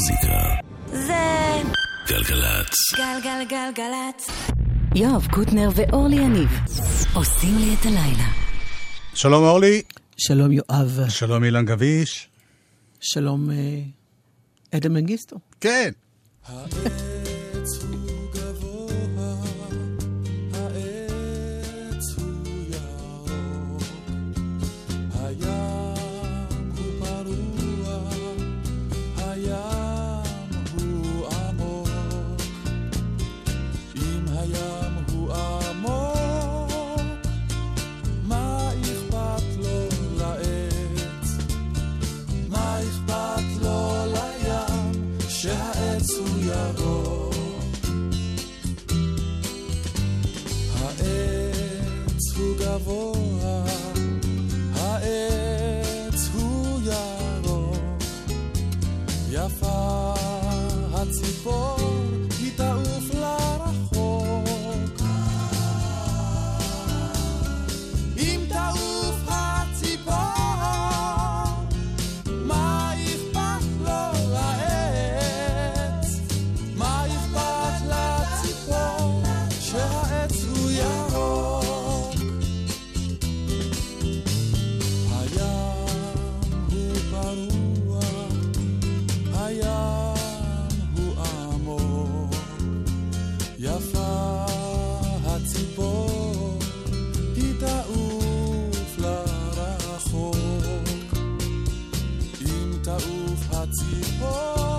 המוזיקה. זה גלגלצ. גלגלגלגלצ. יואב קוטנר ואורלי יניב עושים לי את הלילה. שלום אורלי. שלום יואב, שלום אילן גביש. שלום אה, עדן מנגיסטו. כן. גבוה, העץ הוא ירוק, יפה הציפור. hati boy.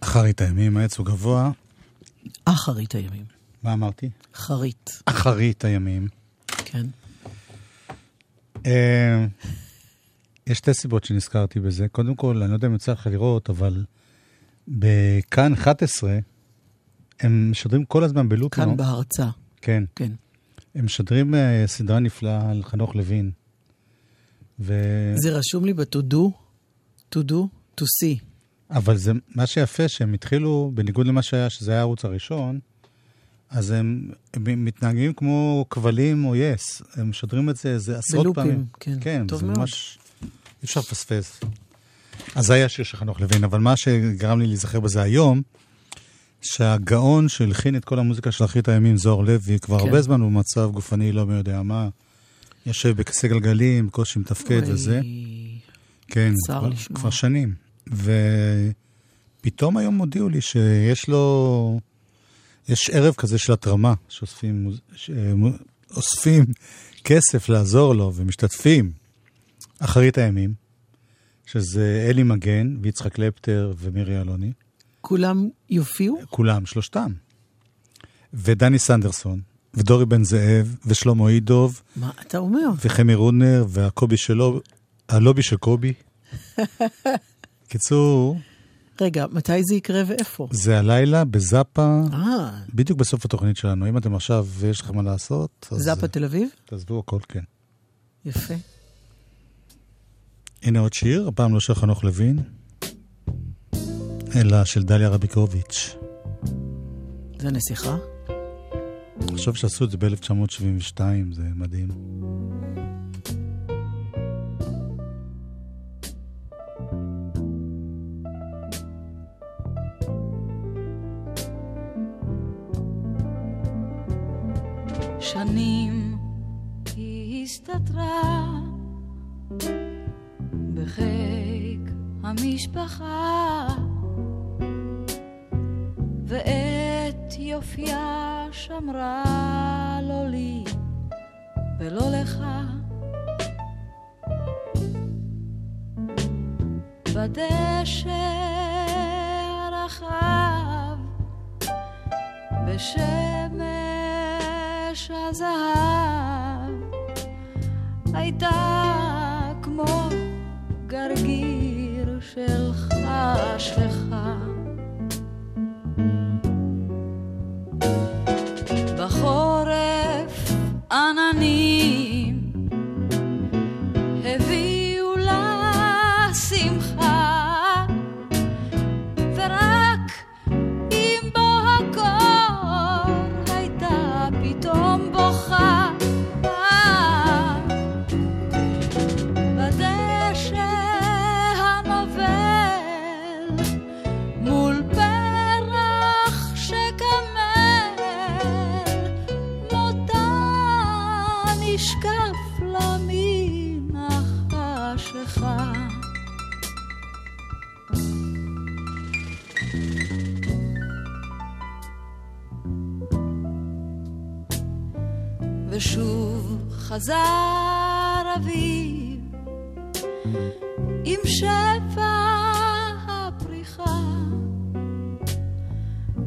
אחרית הימים, העץ הוא גבוה. אחרית הימים. מה אמרתי? חרית, אחרית הימים. כן. אה, יש שתי סיבות שנזכרתי בזה. קודם כל, אני לא יודע אם יצא לך לראות, אבל בכאן 11, הם משדרים כל הזמן בלופים. כאן בהרצה, כן. כן. הם משדרים אה, סדרה נפלאה על חנוך לוין. ו... זה רשום לי ב-to do, to do, to see. אבל זה, מה שיפה, שהם התחילו, בניגוד למה שהיה, שזה היה הערוץ הראשון, אז הם, הם מתנהגים כמו כבלים או יס. הם משדרים את זה איזה עשרות בלופים, פעמים. כן. כן, טוב זה מאוד. ממש... אי אפשר לפספס. אז זה היה שיר של חנוך לוין, אבל מה שגרם לי להיזכר בזה היום, שהגאון שהלחין את כל המוזיקה של אחרית הימים, זוהר לוי, כבר כן. הרבה זמן הוא במצב גופני לא מי יודע מה. יושב בכיסא גלגלים, בקושי מתפקד אוי, וזה. כן, כבר. כבר שנים. ופתאום היום הודיעו לי שיש לו, יש ערב כזה של התרמה, שאוספים ש- מו- אוספים כסף לעזור לו ומשתתפים. אחרית הימים, שזה אלי מגן ויצחק קלפטר ומירי אלוני, כולם יופיעו? כולם, שלושתם. ודני סנדרסון, ודורי בן זאב, ושלמה אידוב, מה אתה אומר? וחמי רודנר, והקובי שלו, הלובי של קובי. קיצור, רגע, מתי זה יקרה ואיפה? זה הלילה בזאפה, אה, בדיוק בסוף התוכנית שלנו. אם אתם עכשיו ויש לכם מה לעשות, אז זאפה תל אביב? תעזבו הכל, כן. יפה. הנה עוד שיר, הפעם לא של חנוך לוין, אלא של דליה רביקוביץ'. זה נסיכה? חשוב שעשו את זה ב-1972, זה מדהים. שנים היא הסתתרה בחיק המשפחה ואת יופייה שמרה לא לי ולא לך בדשא הרחב בשמש הזהב הייתה כמו גרגיר של חשכה. חזר אביב עם שפע הפריחה.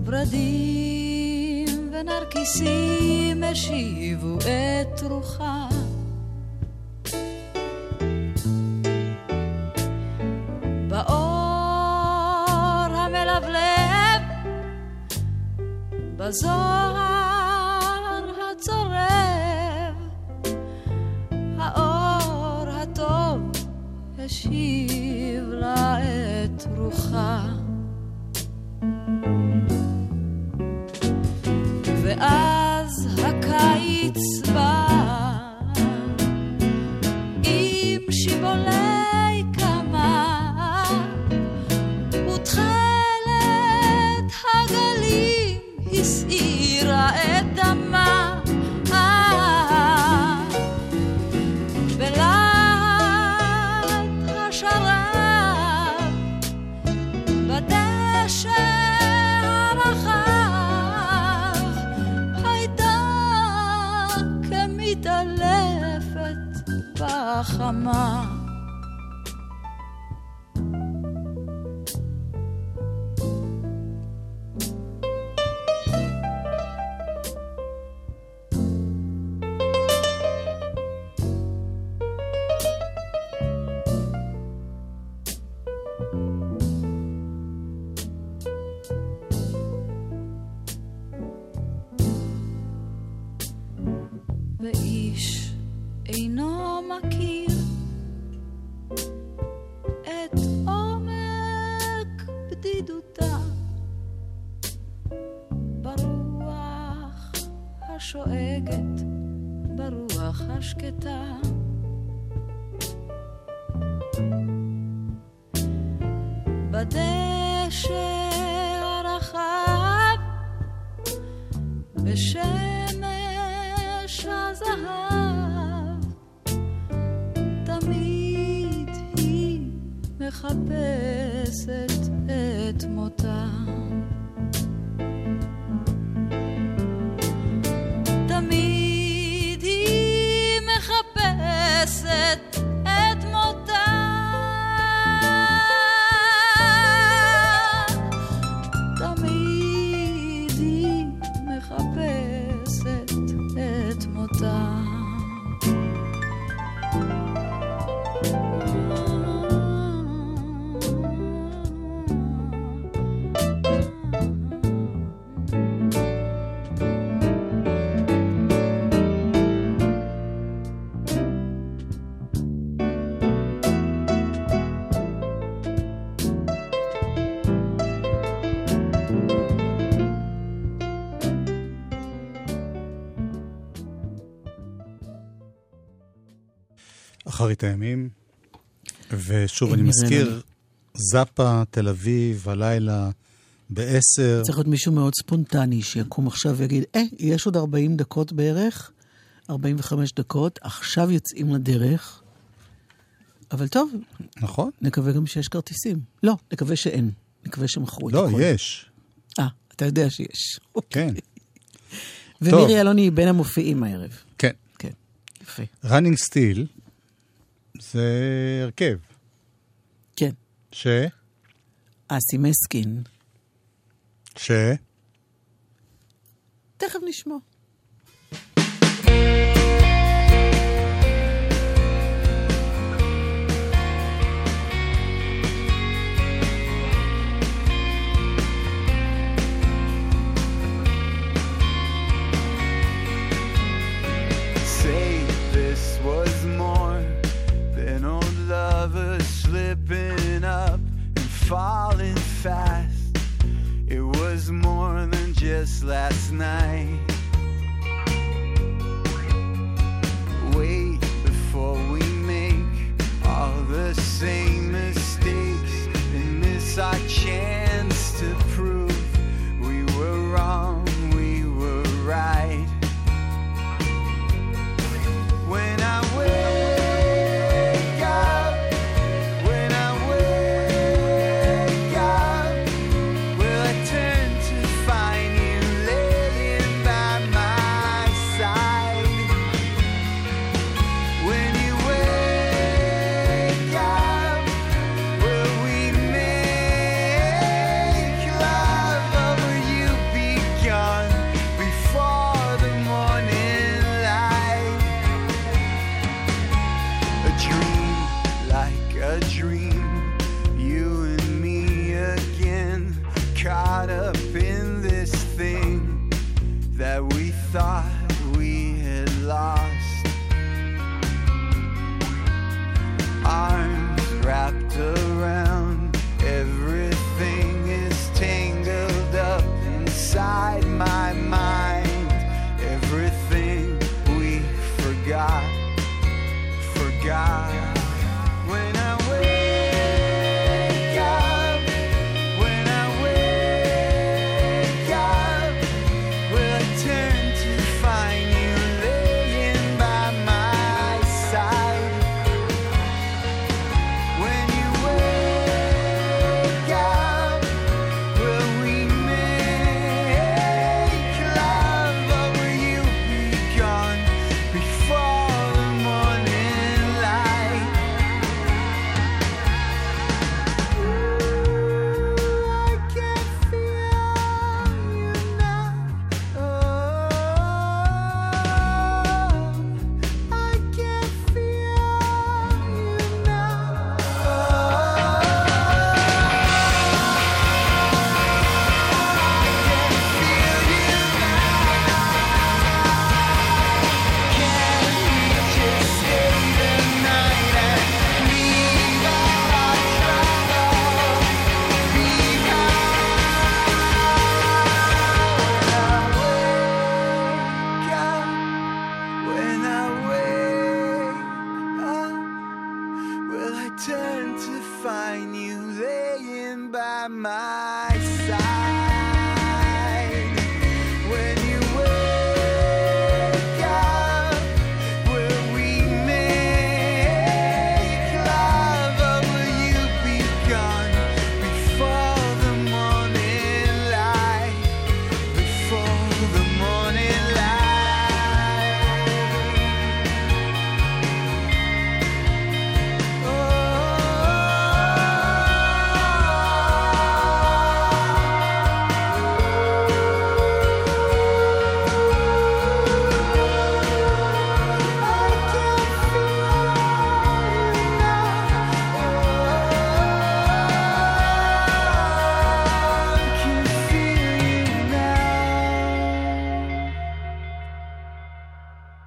ורדים ונרקיסים השיבו את רוחה אחרית הימים. ושוב, אני מזכיר. זאפה, תל אביב, הלילה, בעשר. צריך להיות מישהו מאוד ספונטני שיקום עכשיו ויגיד, אה, יש עוד 40 דקות בערך, 45 דקות, עכשיו יוצאים לדרך. אבל טוב, נכון? נקווה גם שיש כרטיסים. לא, נקווה שאין. נקווה שמכרו את לא, הכול. יש. אה, אתה יודע שיש. כן. ומירי אלוני היא בין המופיעים הערב. כן. כן, יפה. running steel זה הרכב. כן. ש... אסי מסקין, ש... תכף נשמע. Lovers slipping up and falling fast. It was more than just last night. Wait before we make all the same mistakes and miss our chance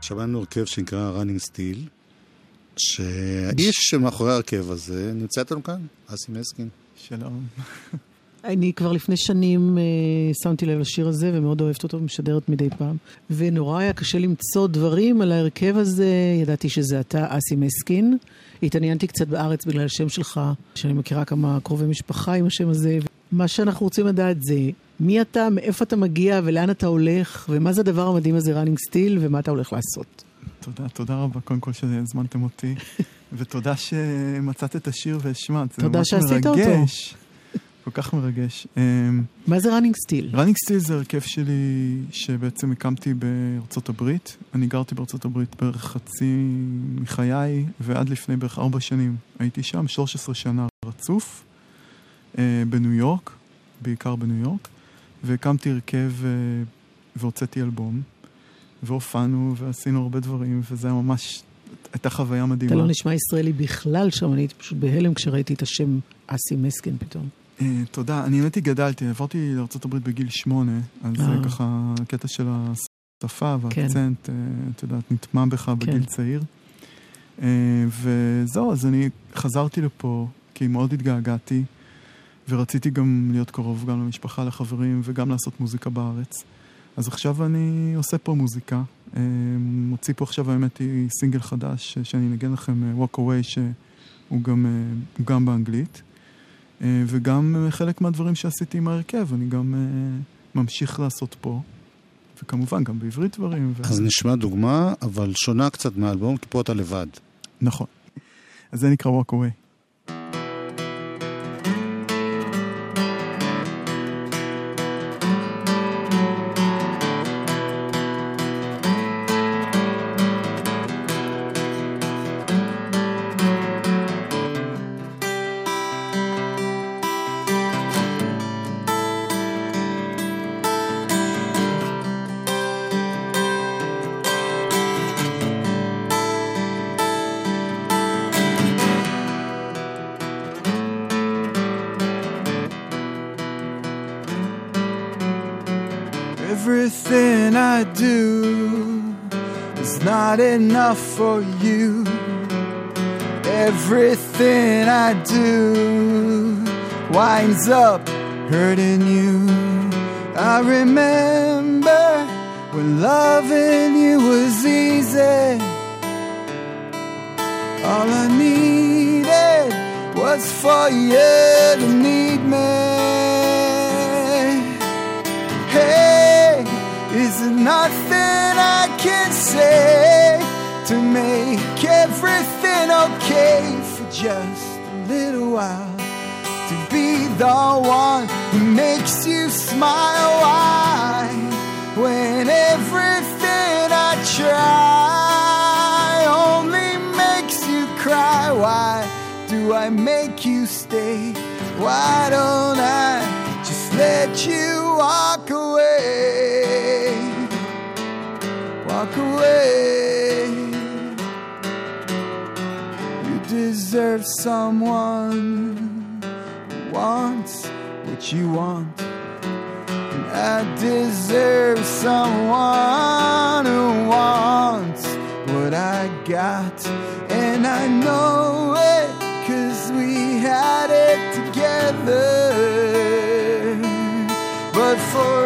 שמענו הרכב שנקרא running steel, שהאיש שמאחורי ההרכב הזה נמצא איתנו כאן, אסי מסקין. שלום. אני כבר לפני שנים אה, שמתי לב לשיר הזה ומאוד אוהבת אותו ומשדרת מדי פעם. ונורא היה קשה למצוא דברים על ההרכב הזה, ידעתי שזה אתה, אסי מסקין. התעניינתי קצת בארץ בגלל השם שלך, שאני מכירה כמה קרובי משפחה עם השם הזה. מה שאנחנו רוצים לדעת זה מי אתה, מאיפה אתה מגיע ולאן אתה הולך, ומה זה הדבר המדהים הזה, ראנינג סטיל, ומה אתה הולך לעשות. תודה, תודה רבה, קודם כל שהזמנתם אותי, ותודה שמצאת את השיר והשמעת. זה תודה ממש שעשית אותו. מרגש, כל כך מרגש. אמ, מה זה Running Still? Running Still זה הרכב שלי שבעצם הקמתי בארצות הברית. אני גרתי בארצות הברית בערך חצי מחיי, ועד לפני בערך ארבע שנים הייתי שם, 13 שנה רצוף, אה, בניו יורק, בעיקר בניו יורק, והקמתי הרכב אה, והוצאתי אלבום, והופענו ועשינו הרבה דברים, וזה היה ממש, הייתה חוויה מדהימה. אתה לא נשמע ישראלי בכלל שם, אני הייתי פשוט בהלם כשראיתי את השם אסי מסקין פתאום. אה, תודה. אני האמת היא גדלתי, עברתי לארה"ב בגיל שמונה, אז זה אה. ככה הקטע של השפה והאקצנט, אה, את יודעת, נטמע בך בגיל צעיר. וזהו, אז אני חזרתי לפה, כי מאוד התגעגעתי, ורציתי גם להיות קרוב גם למשפחה, לחברים, וגם לעשות מוזיקה בארץ. אז עכשיו אני עושה פה מוזיקה. אה, מוציא פה עכשיו, האמת היא, סינגל חדש, אה, שאני אנגן לכם, אה, Walk Away, שהוא גם, גם באנגלית. וגם חלק מהדברים שעשיתי עם ההרכב, אני גם ממשיך לעשות פה. וכמובן, גם בעברית דברים. ו... אז נשמע דוגמה, אבל שונה קצת מהאלבום, כי פה אתה לבד. נכון. אז זה נקרא Walk Away. I do is not enough for you. Everything I do winds up hurting you. I remember when loving you was easy. All I needed was for you to need me. Hey, is there nothing I can say to make everything okay for just a little while? To be the one who makes you smile. Why? When everything I try only makes you cry. Why do I make you stay? Why don't I just let you walk away? Away. You deserve someone who wants what you want. And I deserve someone who wants what I got. And I know it cause we had it together. But forever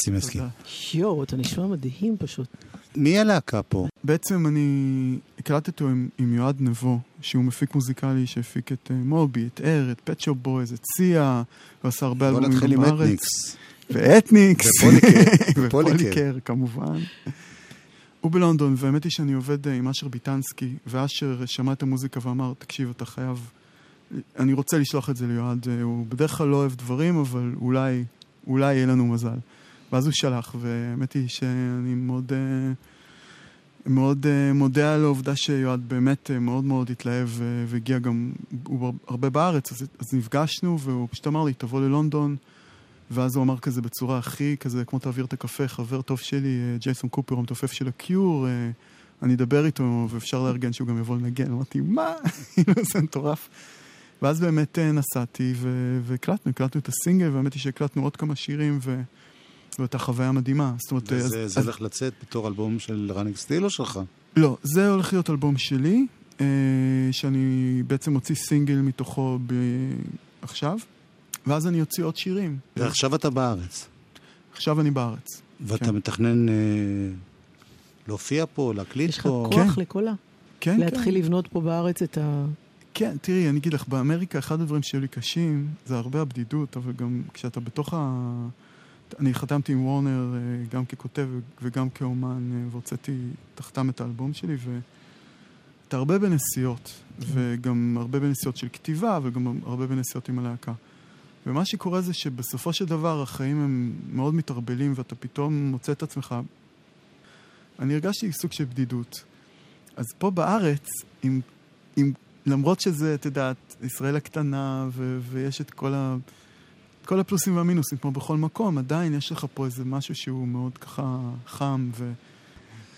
אסי מסכים. יואו, אתה נשמע מדהים פשוט. מי הלהקה פה? בעצם אני הקלטתי עם, עם יועד נבו, שהוא מפיק מוזיקלי שהפיק את uh, מובי, את אר, את פצ'ו בויז, את סיה, הוא עשה הרבה אלבומים בארץ. בוא נתחיל עם אתניקס. ואתניקס. ופוליקר. ופוליקר, כמובן. הוא בלונדון, והאמת היא שאני עובד עם אשר ביטנסקי, ואשר שמע את המוזיקה ואמר, תקשיב, אתה חייב... אני רוצה לשלוח את זה ליועד, הוא בדרך כלל לא אוהב דברים, אבל אולי, אולי יהיה לנו מזל. ואז הוא שלח, והאמת היא שאני מאוד, מאוד מודה על העובדה שיועד באמת מאוד מאוד התלהב והגיע גם, הוא הרבה בארץ, אז, אז נפגשנו, והוא פשוט אמר לי, תבוא ללונדון. ואז הוא אמר כזה בצורה הכי כזה, כמו תעביר את הקפה, חבר טוב שלי, ג'ייסון קופר, המתופף של הקיור, אני אדבר איתו ואפשר לארגן שהוא גם יבוא לנגן. אמרתי, מה? זה מטורף. ואז באמת נסעתי והקלטנו, הקלטנו את הסינגל, והאמת היא שהקלטנו עוד כמה שירים, ו... זו הייתה חוויה מדהימה. זאת אומרת, וזה אז, זה הולך אז... לצאת בתור אלבום של ראניק סטיל או שלך? לא, זה הולך להיות אלבום שלי, אה, שאני בעצם מוציא סינגל מתוכו ב... עכשיו, ואז אני אוציא עוד שירים. ועכשיו אתה בארץ. עכשיו אני בארץ. ואתה כן. מתכנן אה, להופיע פה, להקליט יש פה? יש לך כוח כן. לקולה? כן, כן. להתחיל לבנות פה בארץ את ה... כן, תראי, אני אגיד לך, באמריקה אחד הדברים שהיו לי קשים זה הרבה הבדידות, אבל גם כשאתה בתוך ה... אני חתמתי עם וורנר אה, גם ככותב וגם כאומן, אה, והוצאתי תחתם את האלבום שלי, ואתה הרבה בנסיעות, כן. וגם הרבה בנסיעות של כתיבה, וגם הרבה בנסיעות עם הלהקה. ומה שקורה זה שבסופו של דבר החיים הם מאוד מתערבלים, ואתה פתאום מוצא את עצמך... אני הרגשתי סוג של בדידות. אז פה בארץ, עם, עם, למרות שזה, את יודעת, ישראל הקטנה, ו, ויש את כל ה... כל הפלוסים והמינוסים, כמו בכל מקום, עדיין יש לך פה איזה משהו שהוא מאוד ככה חם ו...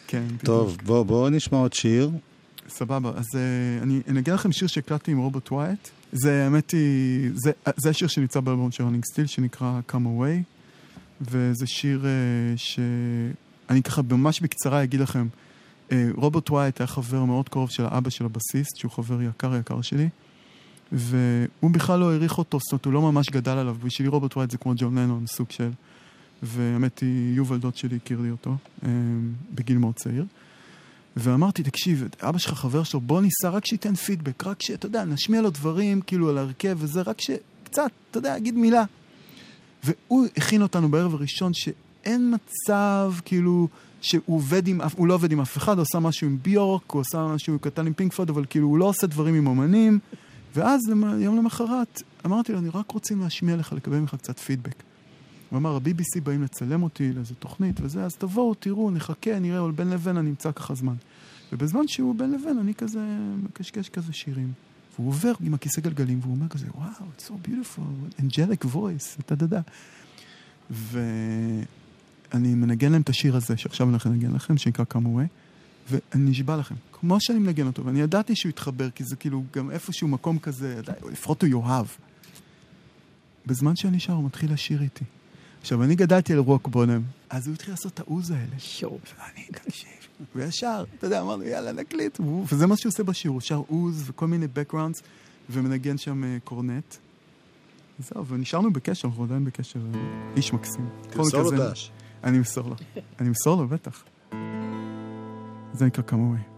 כן. טוב, בואו בוא נשמע עוד שיר. סבבה, אז אה, אני אנגן לכם שיר שהקלטתי עם רוברט ווייט. זה, האמת היא, זה, זה השיר שנמצא באלבום של Running Still, שנקרא Come Away, וזה שיר אה, שאני ככה ממש בקצרה אגיד לכם, אה, רוברט ווייט היה חבר מאוד קרוב של האבא של הבסיסט, שהוא חבר יקר יקר שלי. והוא בכלל לא העריך אותו, זאת אומרת, הוא לא ממש גדל עליו. בשבילי רוברט ווייט זה כמו ג'ון לנון, סוג של... והאמת היא, יובל דוד שלי הכיר לי אותו אה, בגיל מאוד צעיר. ואמרתי, תקשיב, אבא שלך חבר שלו, בוא ניסע, רק שייתן פידבק, רק שאתה יודע, נשמיע לו דברים כאילו על ההרכב וזה, רק שקצת, אתה יודע, יגיד מילה. והוא הכין אותנו בערב הראשון שאין מצב, כאילו, שהוא עובד עם, הוא לא עובד עם אף אחד, הוא עושה משהו עם ביורק, הוא עושה משהו קטן עם פינק פלוד, אבל כאילו הוא לא עושה דברים עם אומנים. ואז יום למחרת אמרתי לו, אני רק רוצים להשמיע לך, לקבל ממך קצת פידבק. הוא אמר, ה-BBC באים לצלם אותי לאיזה תוכנית וזה, אז תבואו, תראו, נחכה, נראה, אבל בין לבין אני אמצא ככה זמן. ובזמן שהוא בין לבין, אני כזה מקשקש כזה שירים. והוא עובר עם הכיסא גלגלים, והוא אומר כזה, וואו, it's so beautiful, angelic voice, אתה יודע. ואני מנגן להם את השיר הזה, שעכשיו אני הולך לנגן לכם, שנקרא Away. ואני נשבע לכם, כמו שאני מנגן אותו, ואני ידעתי שהוא יתחבר, כי זה כאילו גם איפשהו מקום כזה, לפחות הוא יאהב. בזמן שאני שר, הוא מתחיל לשיר איתי. עכשיו, אני גדלתי על רוק בונם, אז הוא התחיל לעשות את העוז האלה. שואו. ואני, תקשיב. וישר, אתה יודע, אמרנו, יאללה, נקליט. וזה מה שהוא עושה בשיר, הוא שר עוז וכל מיני backgrounds, ומנגן שם uh, קורנט. זהו, ונשארנו בקשר, אנחנו עדיין בקשר. איש מקסים. תמסור לו דש. אני אמסור לו. אני אמסור לו, בטח. זה נקרא כמוהי.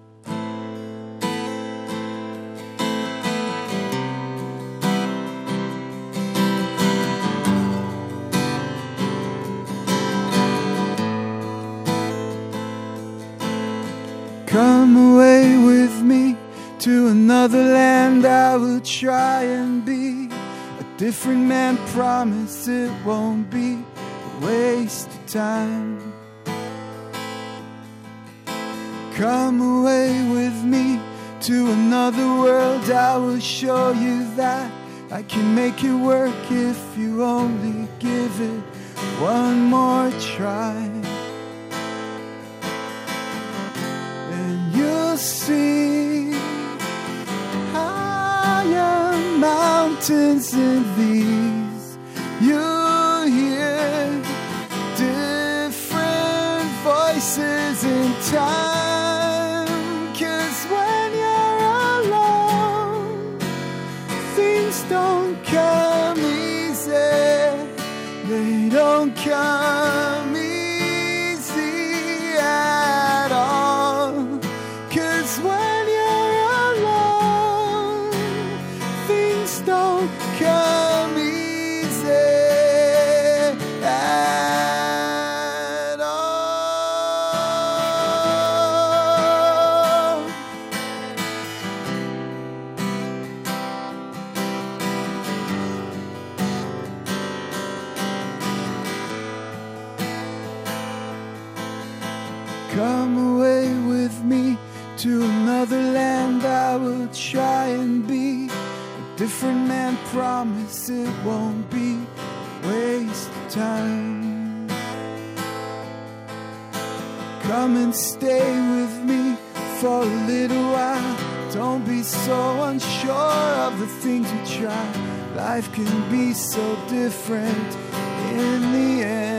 Try and be a different man promise it won't be a waste of time Come away with me to another world. I will show you that I can make it work if you only give it one more try. And you'll see mountains and these. You hear different voices in time. Cause when you're alone things don't come easy. They don't come it won't be waste of time. Come and stay with me for a little while. Don't be so unsure of the things we try. Life can be so different in the end.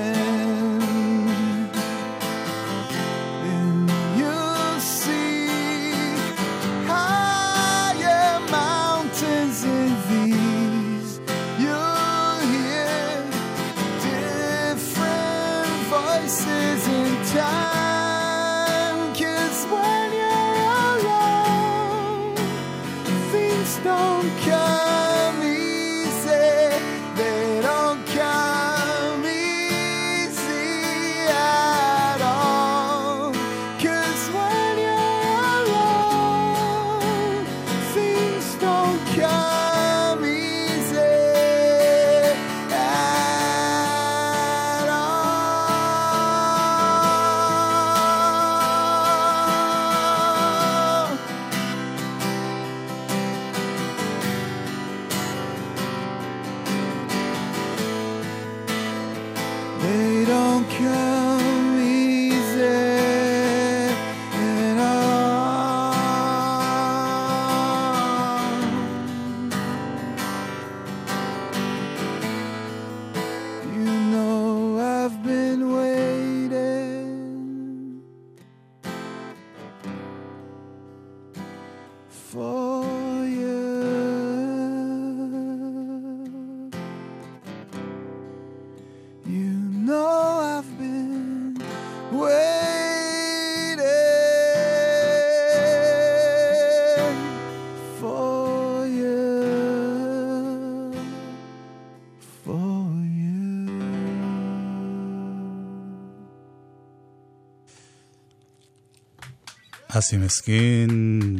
אסי מסכין,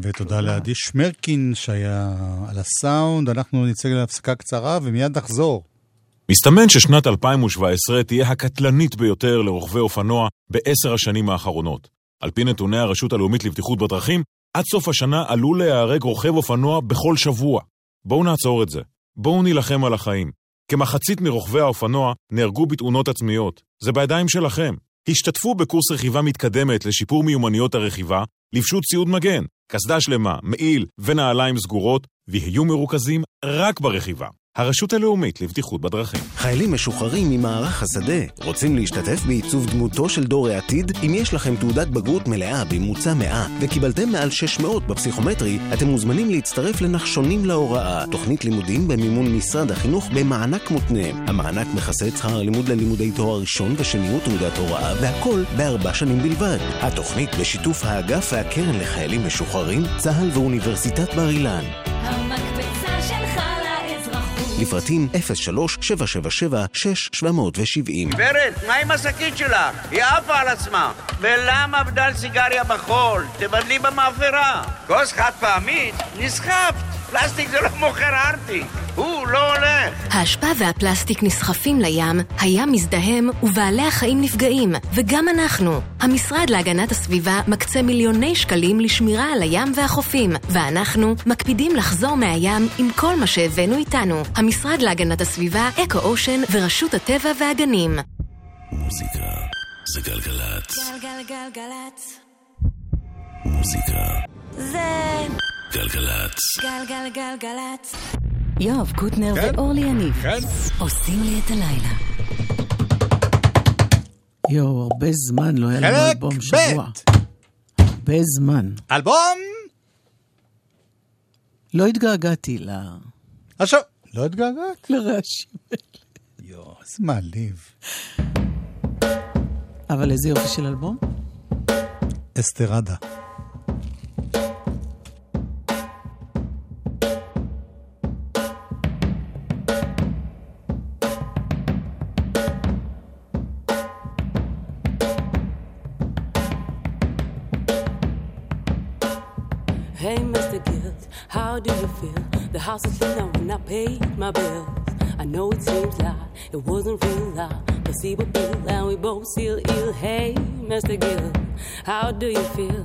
ותודה לעדי שמרקין שהיה על הסאונד. אנחנו נצא להפסקה קצרה ומיד נחזור. מסתמן ששנת 2017 תהיה הקטלנית ביותר לרוכבי אופנוע בעשר השנים האחרונות. על פי נתוני הרשות הלאומית לבטיחות בדרכים, עד סוף השנה עלול להיהרג רוכב אופנוע בכל שבוע. בואו נעצור את זה. בואו נילחם על החיים. כמחצית מרוכבי האופנוע נהרגו בתאונות עצמיות. זה בידיים שלכם. השתתפו בקורס רכיבה מתקדמת לשיפור מיומנויות הרכיבה, לבשו ציוד מגן, קסדה שלמה, מעיל ונעליים סגורות, ויהיו מרוכזים רק ברכיבה. הרשות הלאומית לבטיחות בדרכים. חיילים משוחררים ממערך השדה רוצים להשתתף בעיצוב דמותו של דור העתיד? אם יש לכם תעודת בגרות מלאה בממוצע 100 וקיבלתם מעל 600 בפסיכומטרי, אתם מוזמנים להצטרף לנחשונים להוראה, תוכנית לימודים במימון משרד החינוך במענק מותנה. המענק מכסה את שכר הלימוד ללימודי תואר ראשון ושני ותעודת הוראה, והכל בארבע שנים בלבד. התוכנית בשיתוף האגף והקרן לחיילים משוחררים, צה"ל ואוניברסיטת בר אילן. לאזרחות. לפרטים 03-777-6770 ורד, מה עם השקית שלך? היא עפה על עצמה. ולמה בדל סיגריה בחול? תבדלי במאפרה. כוס חד פעמית? נסחפת. פלסטיק זה לא מוכר ארטיק. הוא לא הולך. האשפה והפלסטיק נסחפים לים, הים מזדהם ובעלי החיים נפגעים, וגם אנחנו. המשרד להגנת הסביבה מקצה מיליוני שקלים לשמירה על הים והחופים, ואנחנו מקפידים לחזור מהים עם כל מה שהבאנו איתנו. המשרד להגנת הסביבה, אקו אושן ורשות הטבע והגנים. מוזיקה זה גלגלצ. גלגלגלגלצ. מוזיקה זה גלגלצ. גלגלגלגלצ. יואב קוטנר ואורלי יניב עושים לי את הלילה. יואו, הרבה זמן לא היה לנו אלבום. שבוע. הרבה זמן. אלבום! לא התגעגעתי ל... עכשיו, לא התגעגעת? לרעשים. יואו, איזה מעליב. אבל איזה יופי של אלבום? אסתרדה. Hey, Mr. Gibbs, how do you feel? House is I paid my bills. I know it seems like it wasn't real loud. Placebo pill, and we both still ill. Hey, Mr. Gibbs, how do you feel?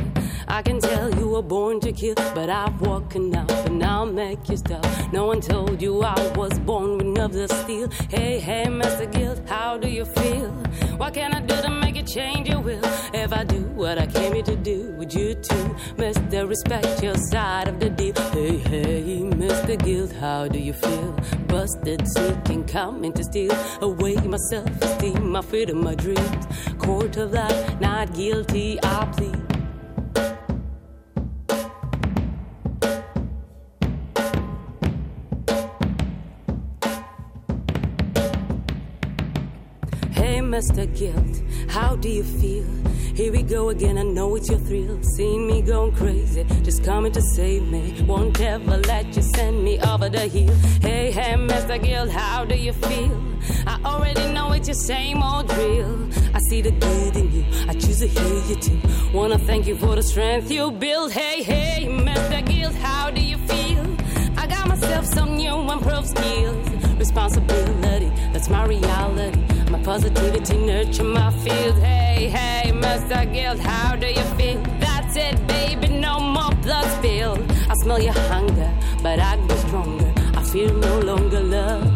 I can tell you were born to kill, but I've woken up and I'll make you stop. No one told you I was born with nerves of steel. Hey, hey, Mr. Guild, how do you feel? What can I do to make you change your will? If I do what I came here to do, would you too, Mr. Respect your side of the deal? Hey, hey, Mr. Guild, how do you feel? Busted, sneaking, coming to steal away my self-esteem, my freedom, my dreams. Court of life, not guilty, I plead. Hey, Mr. Guilt, how do you feel? Here we go again, I know it's your thrill. Seeing me going crazy, just coming to save me. Won't ever let you send me over the hill. Hey, hey, Mr. Guilt, how do you feel? I already know it's your same old drill. I see the good in you, I choose to hear you too. Wanna thank you for the strength you build. Hey, hey, Mr. Guilt, how do you feel? I got myself some new improved skills. Responsibility, that's my reality. My positivity nurture my field. Hey, hey, Mr. Guild, how do you feel? That's it, baby, no more blood spilled. I smell your hunger, but I grow stronger. I feel no longer love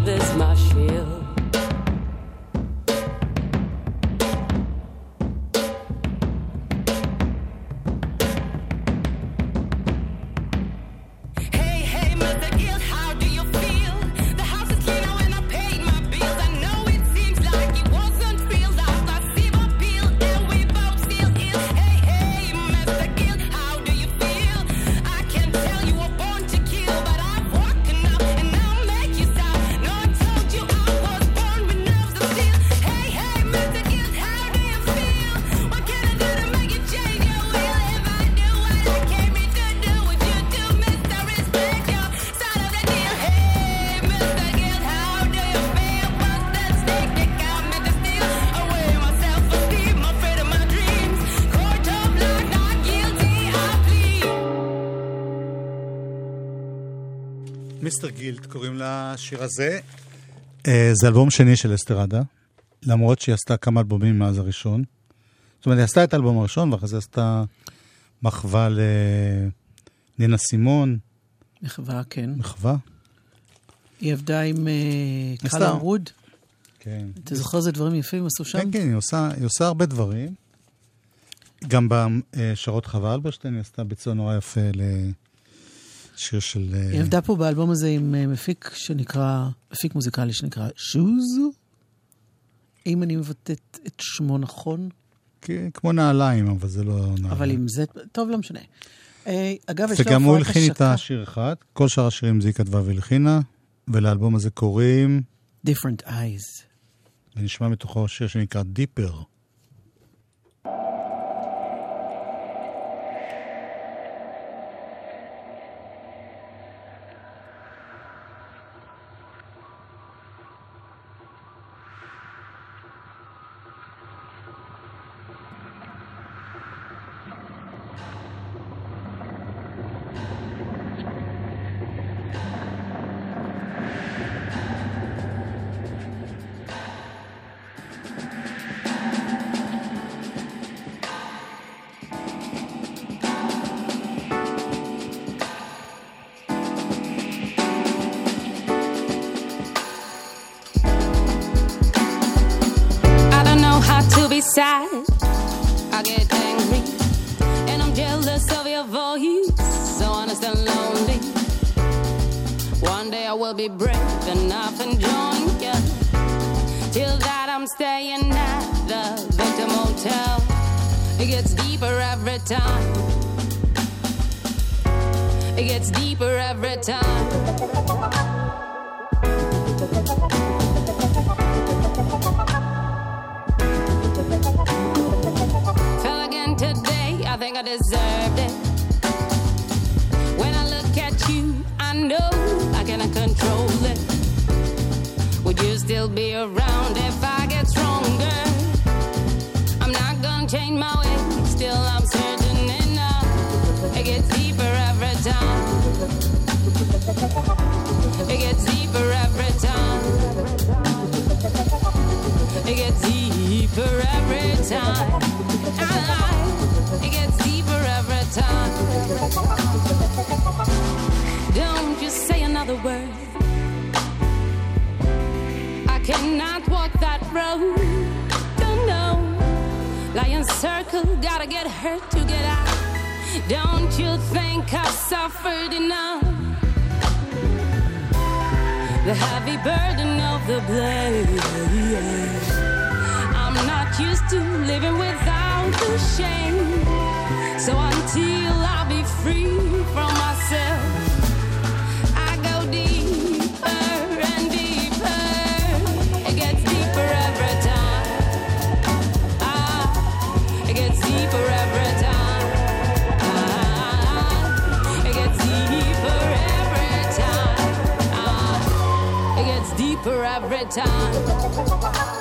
מיסטר גילד קוראים לשיר הזה. אה, זה אלבום שני של אסתרדה, למרות שהיא עשתה כמה אלבומים מאז הראשון. זאת אומרת, היא עשתה את האלבום הראשון, ואחרי זה עשתה מחווה לנינה סימון. מחווה, כן. מחווה? היא עבדה עם אה, עשתה. קלאם ווד. כן. אתה זוכר איזה דברים יפים עשו שם? כן, כן, היא עושה, היא עושה הרבה דברים. גם בשרות חווה אלברשטיין היא עשתה ביצוע נורא יפה לשיר של... אה, היא עבדה פה באלבום הזה עם אה, מפיק שנקרא, מפיק מוזיקלי שנקרא שוז. אם אני מבטאת את שמו נכון. כ- כמו נעליים, אבל זה לא נעליים. אבל אם זה... טוב, לא משנה. אה, אגב, יש לו וגם הוא הפרעת הלחין השקה. איתה שיר אחד, כל שאר השירים זה היא כתבה והלחינה, ולאלבום הזה קוראים, Different Eyes. ונשמע מתוכו שיר שנקרא דיפר. Time. It gets deeper every time. Don't you say another word. I cannot walk that road. Don't know. Circle, gotta get hurt to get out. Don't you think I've suffered enough? The heavy burden of the blame. Used to living without the shame. So until I be free from myself, I go deeper and deeper. It gets deeper every time. Ah, it gets deeper every time. Ah, it gets deeper every time. Ah, it gets deeper every time.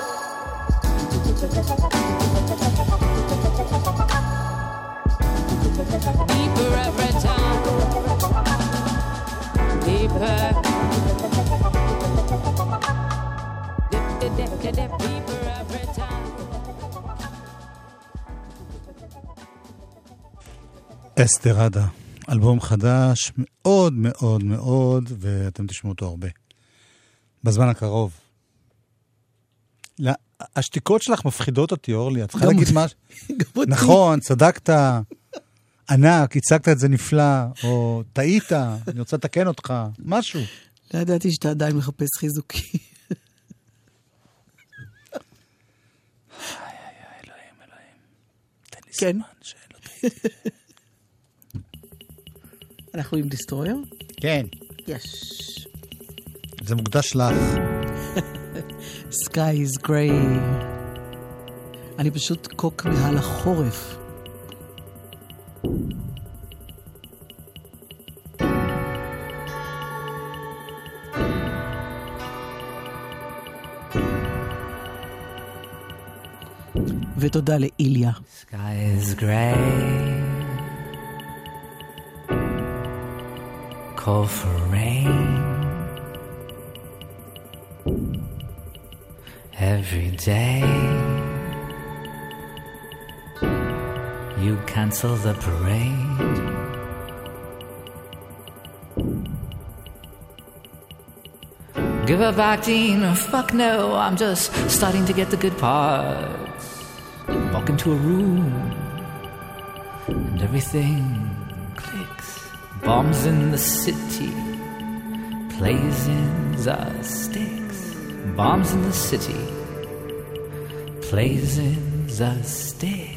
אסתרדה, אלבום חדש מאוד מאוד מאוד, ואתם תשמעו אותו הרבה. בזמן הקרוב. לא, השתיקות שלך מפחידות אותי, אורלי, את צריכה להגיד משהו. נכון, צדקת, ענק, הצגת את זה נפלא, או טעית, אני רוצה לתקן אותך, משהו. לא ידעתי שאתה עדיין מחפש חיזוקי. כן. אנחנו עם דיסטרויר? כן. יש. זה מוקדש לך. Sky is gray. אני פשוט קוק מעל החורף. ותודה לאיליה. Every day. You cancel the parade. Give up acting, fuck no, I'm just starting to get the good parts. Walk into a room, and everything clicks. Bombs in the city, plays in the sticks. Bombs in the city, plays in the sticks.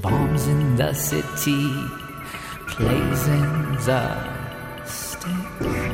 Bombs in the city, plays in the sticks.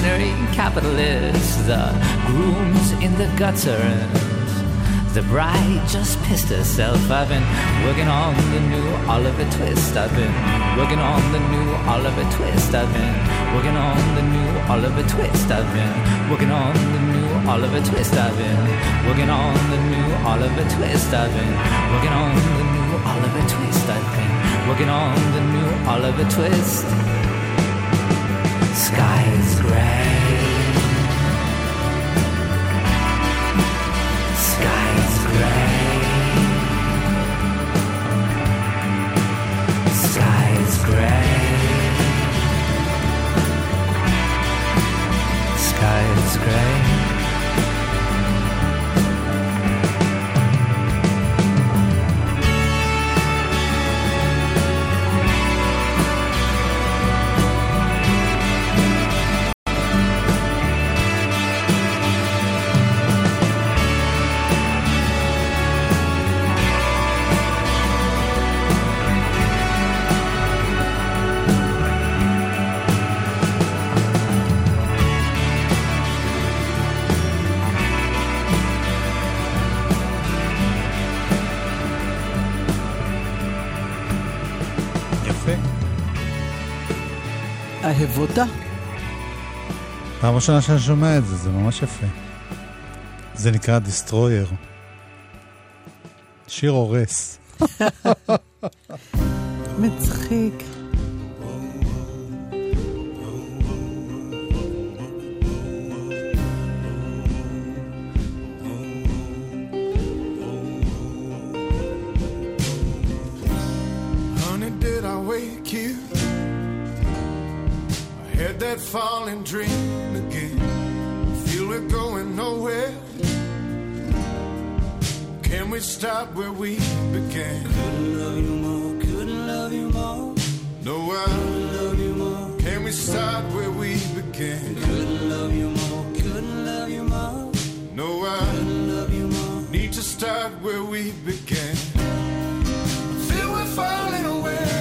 Revolutionary capitalists. The grooms in the gutter, and The bride just pissed herself. I've been working on the new Oliver Twist. I've been working on the new Oliver Twist. I've been working on the new Oliver Twist. I've been working on the new Oliver Twist I've been working on the new Oliver Twist I've been working on the new Oliver Twist I've been working on the new Oliver Twist Sky is gray אהבותה? פעם ראשונה שאני שומע את זה, זה ממש יפה. זה נקרא דיסטרויר. שיר הורס. מצחיק. Falling dream again. Feel we're going nowhere. Can we start where we began? Couldn't love you more, couldn't love you more. No, I couldn't love you more. Can we start where we began? Couldn't love you more, couldn't love you more. No, I couldn't love you more. Need to start where we began. Feel we're falling away.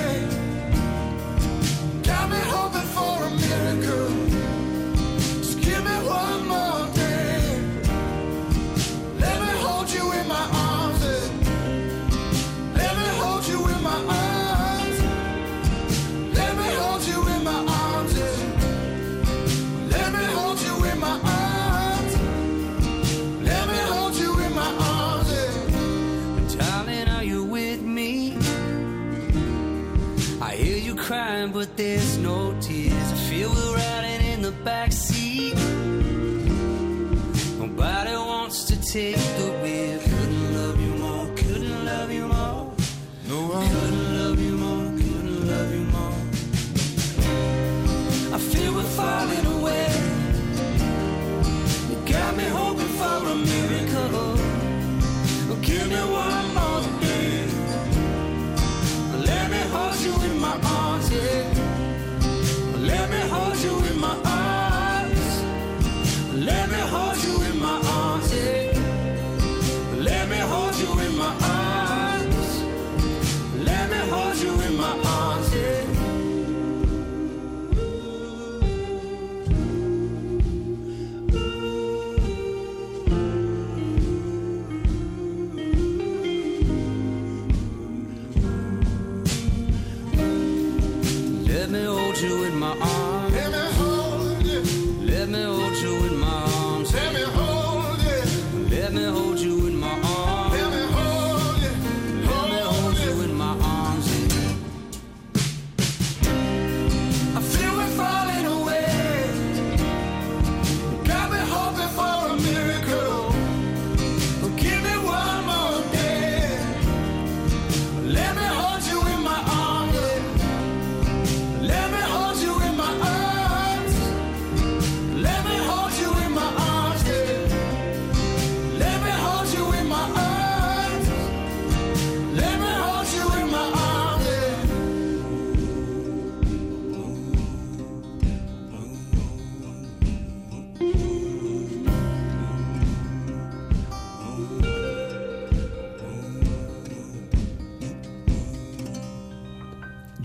But there's no tears. I feel we're riding in the back seat. Nobody wants to take the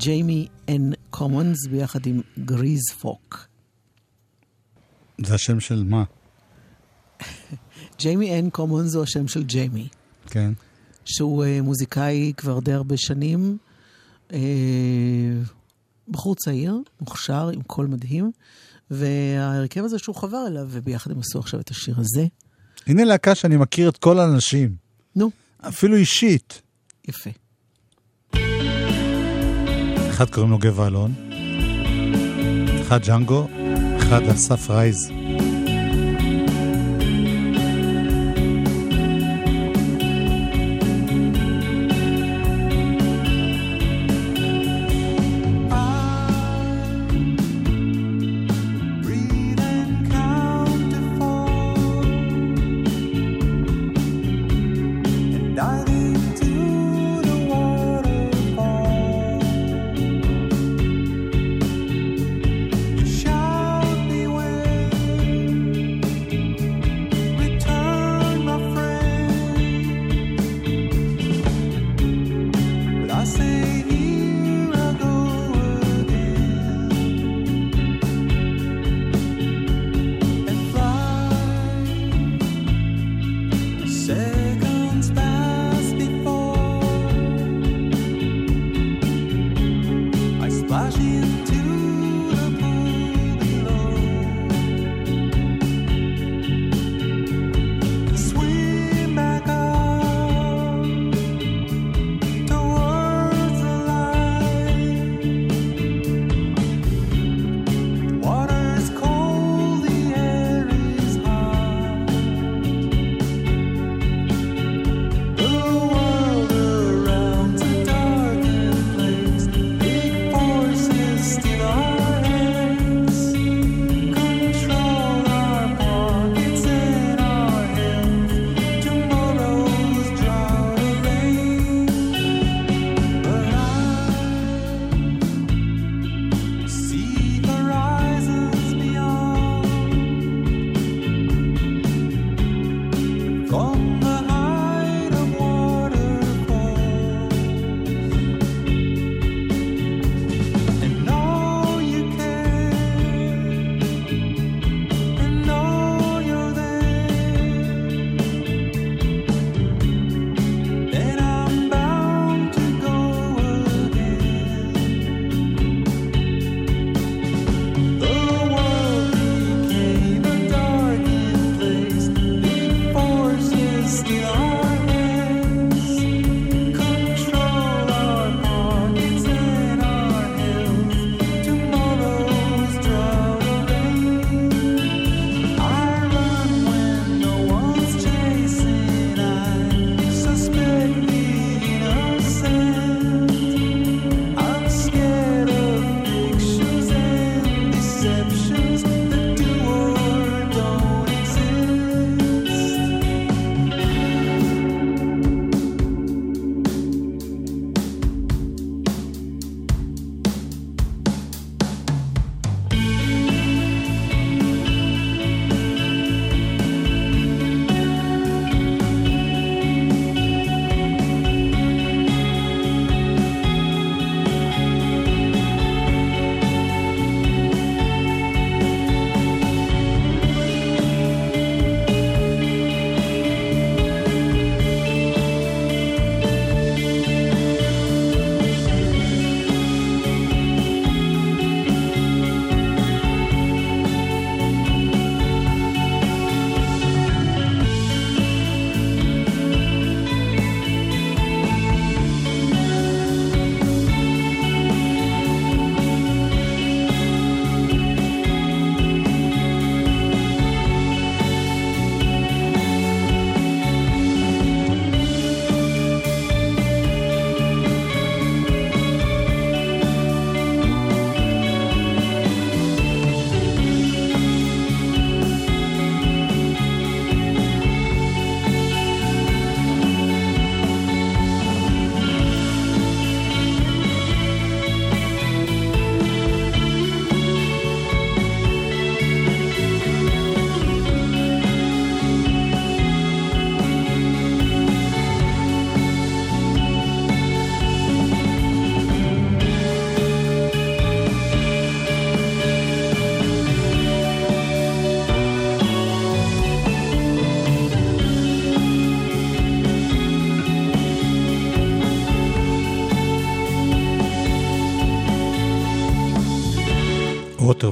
Jamie N Commons ביחד עם גריז פוק. זה השם של מה? Jamie N Commons זה השם של ג'יימי. כן. שהוא אה, מוזיקאי כבר די הרבה שנים. אה, בחור צעיר, מוכשר, עם קול מדהים, וההרכב הזה שהוא חבר אליו, וביחד הם עשו עכשיו את השיר הזה. הנה להקה שאני מכיר את כל האנשים. נו. אפילו אישית. יפה. אחד קוראים לו גבע אלון, אחד ג'אנגו, אחד אסף רייז.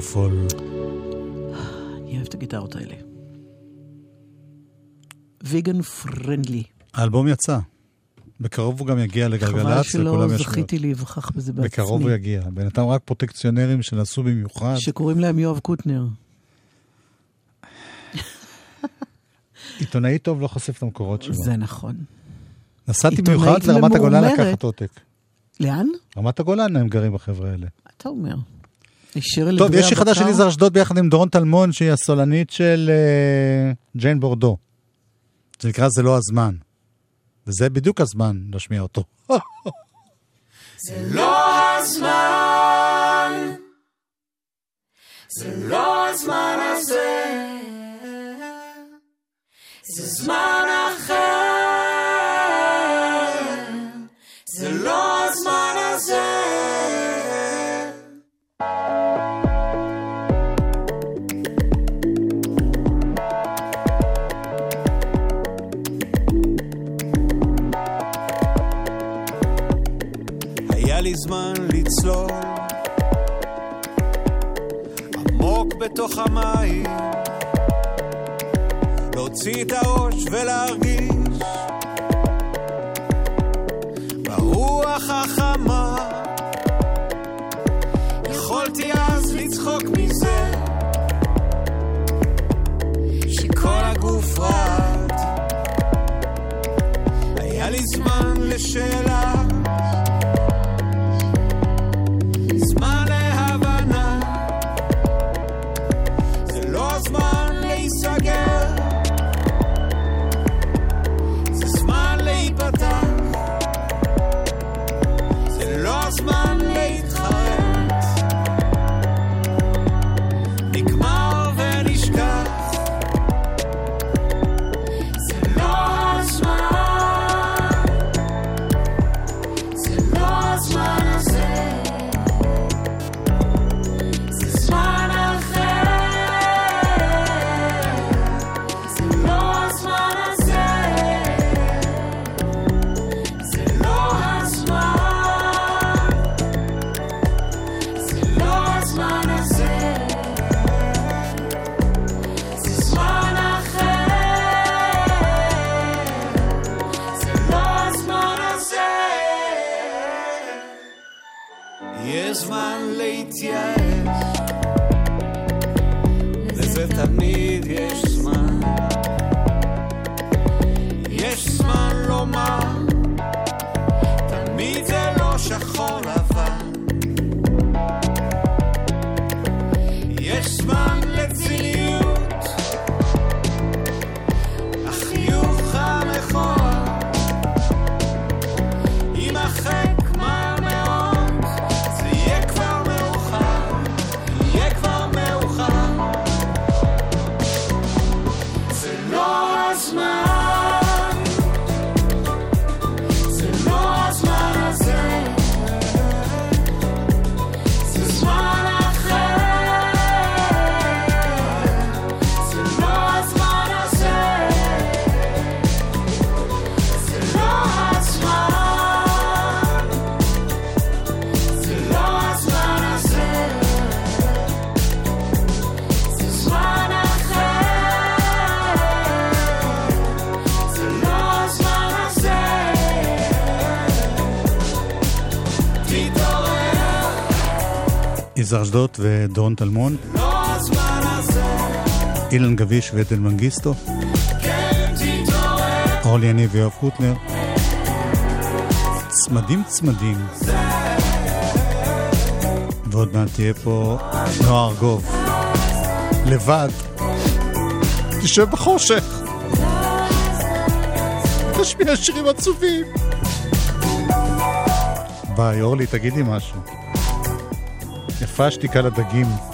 ווטרפול. אני אוהב את הגיטרות האלה. ויגן פרנדלי. האלבום יצא. בקרוב הוא גם יגיע חבל לגלגלצ, שלא לכולם יש... זכיתי להיווכח בזה בעצמי. בקרוב הוא יגיע. בינתיים רק פרוטקציונרים שנעשו במיוחד. שקוראים להם יואב קוטנר. עיתונאי טוב לא חושף את המקורות שלו. זה נכון. נסעתי במיוחד לרמת הגולן. לקחת עותק. לאן? רמת הגולן הם גרים החבר'ה האלה. אתה אומר. טוב, יש לי חדש של? יזהר אשדוד ביחד עם דורון טלמון, שהיא הסולנית של אה, ג'יין בורדו. זה נקרא זה לא הזמן. וזה בדיוק הזמן להשמיע אותו. זה לא הזמן, זה לא הזמן הזה, זה זמן אחר, בתוך המים. להוציא את הראש ולהרגיש ברוח החמה. יכולתי אז לצחוק מזה שכל הגוף רעד. היה לי זמן לשאלה יזהר אשדוד ודורון טלמון, אילן גביש ועדן מנגיסטו, אורלי יניב ויואב קוטנר. צמדים צמדים. ועוד מעט תהיה פה נועה ארגוב. לבד. תשב בחושך. תשמיע שירים עצובים. ביי, אורלי, תגידי משהו. יפה שתיקה לדגים.